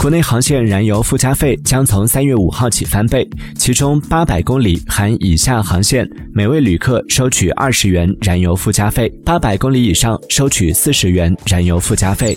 国内航线燃油附加费将从三月五号起翻倍其中八百公里含以下航线每位旅客收取二十元燃油附加费八百公里以上收取四十元燃油附加费。